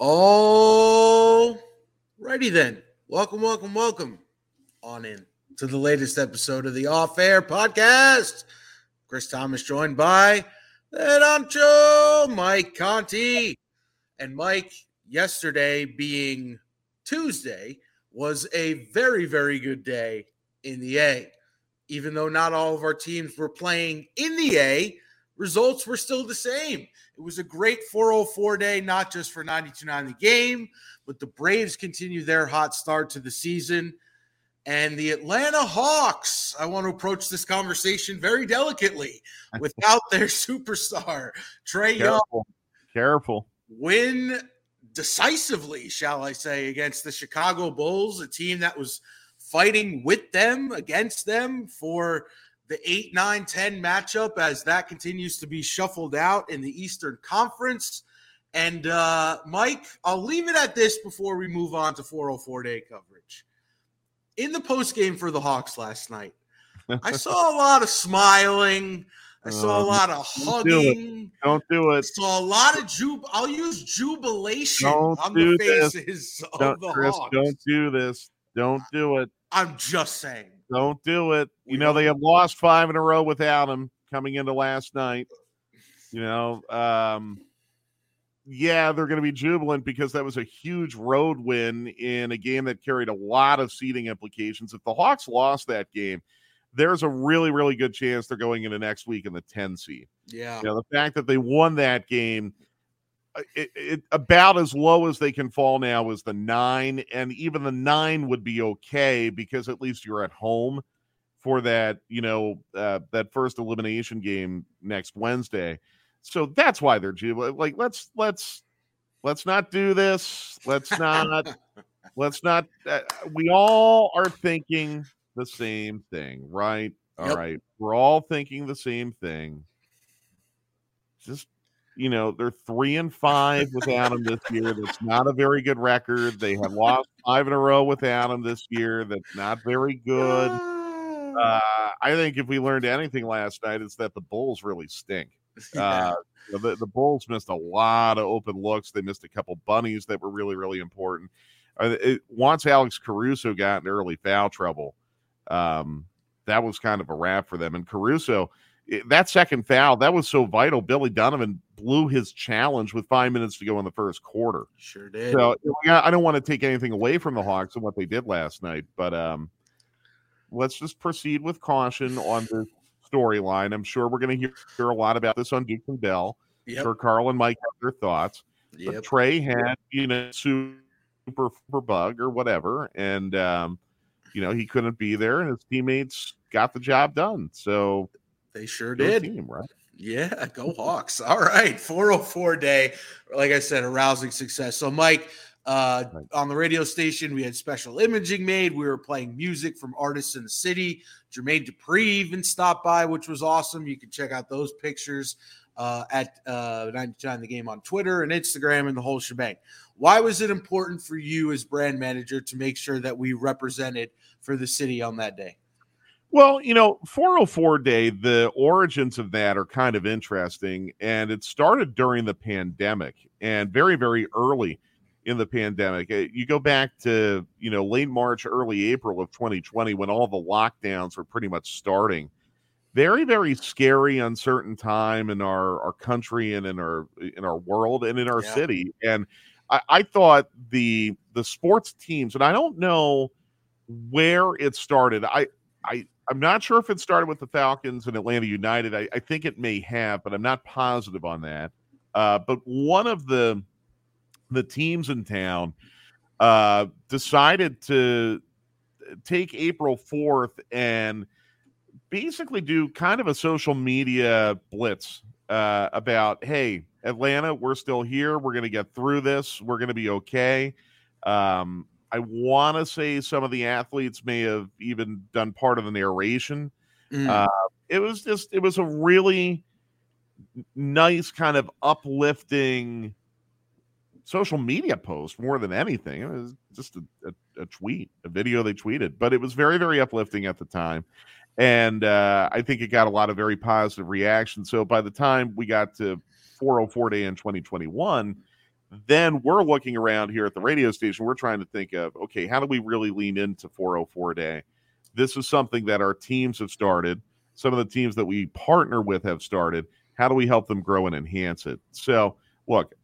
All righty then. Welcome, welcome, welcome on in to the latest episode of the Off Air Podcast. Chris Thomas joined by the Ancho Mike Conti. And Mike, yesterday being Tuesday, was a very, very good day in the A. Even though not all of our teams were playing in the A, results were still the same. It was a great 404 day, not just for 92.9 the game, but the Braves continue their hot start to the season. And the Atlanta Hawks, I want to approach this conversation very delicately without their superstar, Trae Young. Careful. Win decisively, shall I say, against the Chicago Bulls, a team that was fighting with them, against them for the 8 9 10 matchup as that continues to be shuffled out in the Eastern Conference. And uh, Mike, I'll leave it at this before we move on to 404 day coverage. In the post game for the Hawks last night, I saw a lot of smiling. I saw a Um, lot of don't do it. hugging. Don't do I it. saw a lot of jub. I'll use jubilation Don't on the this. faces of Don't, the Chris, Hawks. don't do this. Don't do it. I'm just saying. Don't do it. We You know, they don't- lost five in a row without him coming into last night. You know, um, yeah, they're going to be jubilant because that was a huge road win in a game that carried a lot of seeding implications. If the Hawks lost that game, there's a really, really good chance they're going into next week in the 10 seed. Yeah. You know, the fact that they won that game, it, it about as low as they can fall now is the nine, and even the nine would be okay because at least you're at home for that, you know, uh, that first elimination game next Wednesday. So that's why they're. Like, let's let's let's not do this. Let's not let's not. Uh, we all are thinking the same thing, right? All right, Yep. we're all thinking the same thing. Just you know, they're three and five without him this year. That's not a very good record. They have lost five in a row without him this year. That's not very good. Uh, I think if we learned anything last night, it's that the Bulls really stink. Uh, the, the Bulls missed a lot of open looks. They missed a couple bunnies that were really, really important. Uh, it, once Alex Caruso got in early foul trouble, um, that was kind of a wrap for them. And Caruso, that second foul, that was so vital. Billy Donovan blew his challenge with five minutes to go in the first quarter. sure did. So yeah, I don't want to take anything away from the Hawks and what they did last night, but um, let's just proceed with caution on this storyline. I'm sure we're going to hear, hear a lot about this on Duke and Bell. yep. Sure, Carl and Mike have their thoughts. But Trey had you know super super bug or whatever, and um, you know he couldn't be there, and his teammates got the job done. So They sure did. team, right? Yeah, go Hawks. All right. 404 day. Like I said, a rousing success. So, Mike, uh, Right. on the radio station, we had special imaging made. We were playing music from artists in the city. Jermaine Dupri even stopped by, which was awesome. You can check out those pictures uh, at uh, 99 The Game on Twitter and Instagram and the whole shebang. Why was it important for you as brand manager to make sure that we represented for the city on that day? Well, you know, 404 Day, the origins of that are kind of interesting. And it started during the pandemic and very, very early in the pandemic. Uh, You go back to, you know, late March, early April of 2020 when all the lockdowns were pretty much starting. Very, very scary, uncertain time in our, our country and in our in our world and in our Yeah. city. And I, I thought the the sports teams, and I don't know where it started. I I I'm not sure if it started with the Falcons and Atlanta United. I, I think it may have, but I'm not positive on that. Uh, but one of the the teams in town uh, decided to take April 4th and basically do kind of a social media blitz uh, about, hey, Atlanta, we're still here. We're going to get through this. We're going to be okay. Um, I want to say some of the athletes may have even done part of the narration. Mm. Uh, it was just, it was a really nice kind of uplifting social media post more than anything. It was just a, a, a tweet, a video they tweeted, but it was very, very uplifting at the time. And uh, I think it got a lot of very positive reaction. So by the time we got to 404 day in 2021, Then we're looking around here at the radio station. We're trying to think of, okay, how do we really lean into 404 day? This is something that our teams have started. Some of the teams that we partner with have started. How do we help them grow and enhance it? So, look,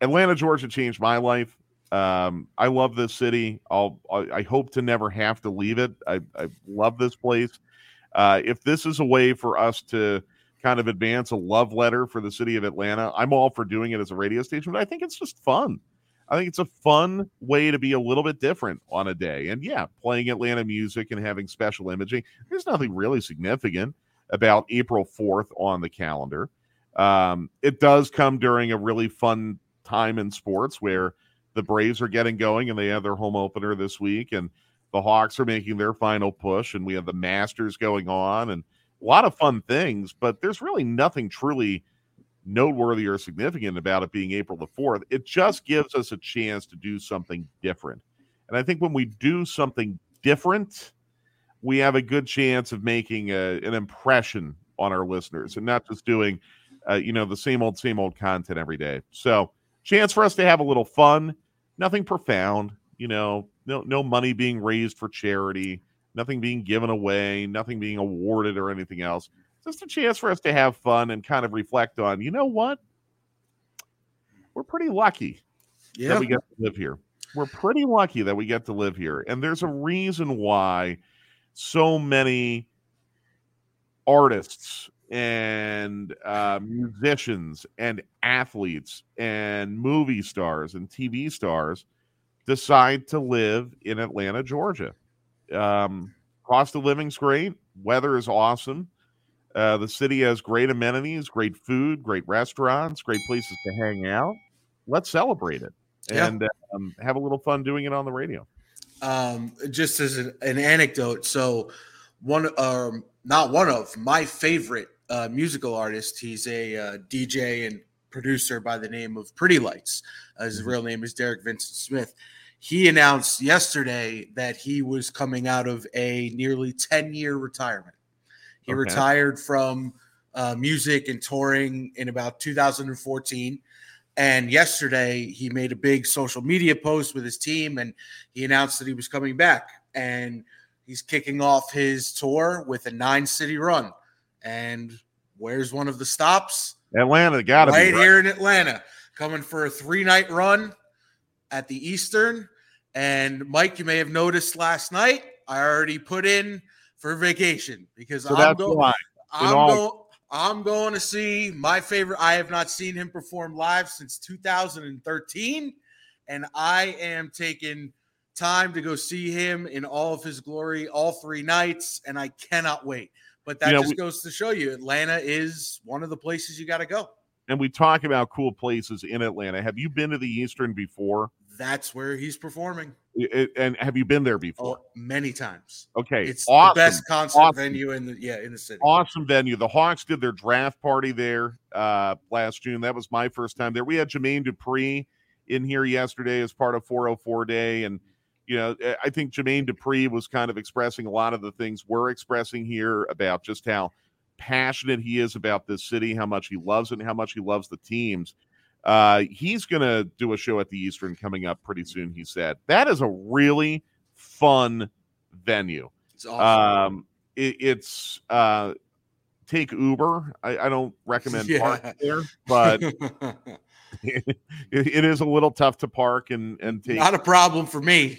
Atlanta, Georgia changed my life. Um, I love this city. I'll, I hope to never have to leave it. I, I love this place. Uh, if this is a way for us to kind of advance a love letter for the city of Atlanta, I'm all for doing it as a radio station, but I think it's just fun. I think it's a fun way to be a little bit different on a day. And yeah, playing Atlanta music and having special imaging, there's nothing really significant about April 4th on the calendar. Um, it does come during a really fun time in sports where the Braves are getting going and they have their home opener this week, and the Hawks are making their final push, and we have the Masters going on, and a lot of fun things, but there's really nothing truly noteworthy or significant about it being April the 4th. It just gives us a chance to do something different. And I think when we do something different, we have a good chance of making a, an impression on our listeners and not just doing, uh, you know, the same old, same old content every day. So, chance for us to have a little fun, nothing profound, you know, no, no money being raised for charity, nothing being given away, nothing being awarded or anything else. Just a chance for us to have fun and kind of reflect on, you know what? We're pretty lucky yeah. that we get to live here. We're pretty lucky that we get to live here. And there's a reason why so many artists and uh, musicians and athletes and movie stars and TV stars decide to live in Atlanta, Georgia. Um, cost of living's great, weather is awesome. Uh, the city has great amenities, great food, great restaurants, great places to hang out. Let's celebrate it and yeah. um, have a little fun doing it on the radio um, just as an, an, anecdote. So, one, um, not one of my favorite uh, musical artists. He's a uh, DJ and producer by the name of Pretty Lights. Uh, his mm-hmm. real name is Derek Vincent Smith. He announced yesterday that he was coming out of a nearly 10 year retirement. He okay. retired from uh, music and touring in about 2014. And yesterday, he made a big social media post with his team and he announced that he was coming back. And he's kicking off his tour with a nine city run. And where's one of the stops? Atlanta, got to right, right here in Atlanta, coming for a three night run at the Eastern. And Mike, you may have noticed last night, I already put in for vacation because so I'm going. I'm going. I'm going to see my favorite. I have not seen him perform live since 2013, and I am taking time to go see him in all of his glory, all three nights, and I cannot wait. But that you know, just we, goes to show you Atlanta is one of the places you got to go. And we talk about cool places in Atlanta. Have you been to the Eastern before? That's where he's performing. It, and have you been there before? Oh, many times. Okay, it's awesome. the best concert awesome. venue in the yeah in the city. Awesome venue. The Hawks did their draft party there uh, last June. That was my first time there. We had Jermaine Dupri in here yesterday as part of 404 Day, and you know I think Jermaine Dupri was kind of expressing a lot of the things we're expressing here about just how passionate he is about this city, how much he loves it, and how much he loves the teams. Uh, he's going to do a show at the Eastern coming up pretty soon, he said. That is a really fun venue. It's awesome. Um, it, it's uh, take Uber. I, I don't recommend yeah. parking there, but it, it is a little tough to park and and take. Not a problem for me.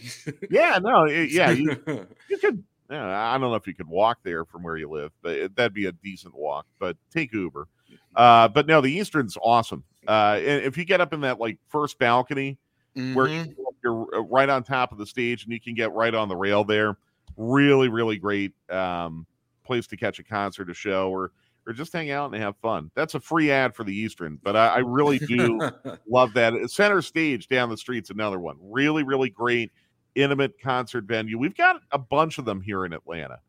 yeah, no, it, yeah, you, you could. Yeah, I don't know if you could walk there from where you live, but that'd be a decent walk. But take Uber. Uh, but no, the Eastern's awesome. Uh, and if you get up in that like first balcony mm-hmm. where you're uh, right on top of the stage and you can get right on the rail there, really, really great um, place to catch a concert, a show, or or just hang out and have fun. That's a free ad for the Eastern, but I, I really do love that. Center stage down the street's another one. Really, really great, intimate concert venue. We've got a bunch of them here in Atlanta.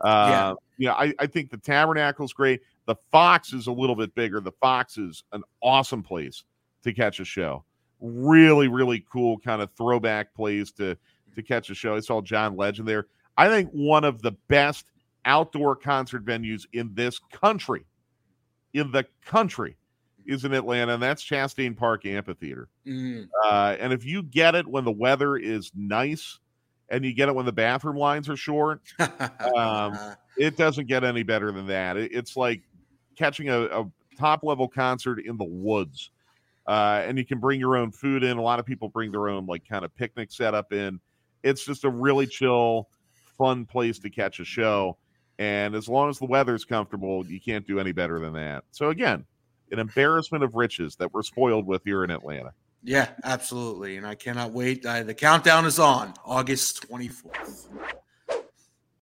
Uh, yeah. You know, I, I think the Tabernacle's great. The Fox is a little bit bigger. The Fox is an awesome place to catch a show. Really, really cool kind of throwback place to to catch a show. I saw John Legend there. I think one of the best outdoor concert venues in this country, in the country, is in Atlanta, and that's Chastain Park Amphitheater. Mm. Uh, and if you get it when the weather is nice and you get it when the bathroom lines are short, Um, it doesn't get any better than that. It, it's like catching a, a top level concert in the woods. Uh, and you can bring your own food in. A lot of people bring their own like kind of picnic setup in. It's just a really chill, fun place to catch a show. And as long as the weather's comfortable, you can't do any better than that. So again, an embarrassment of riches that we're spoiled with here in Atlanta. yeah, absolutely. And I cannot wait. The countdown is on August 24th.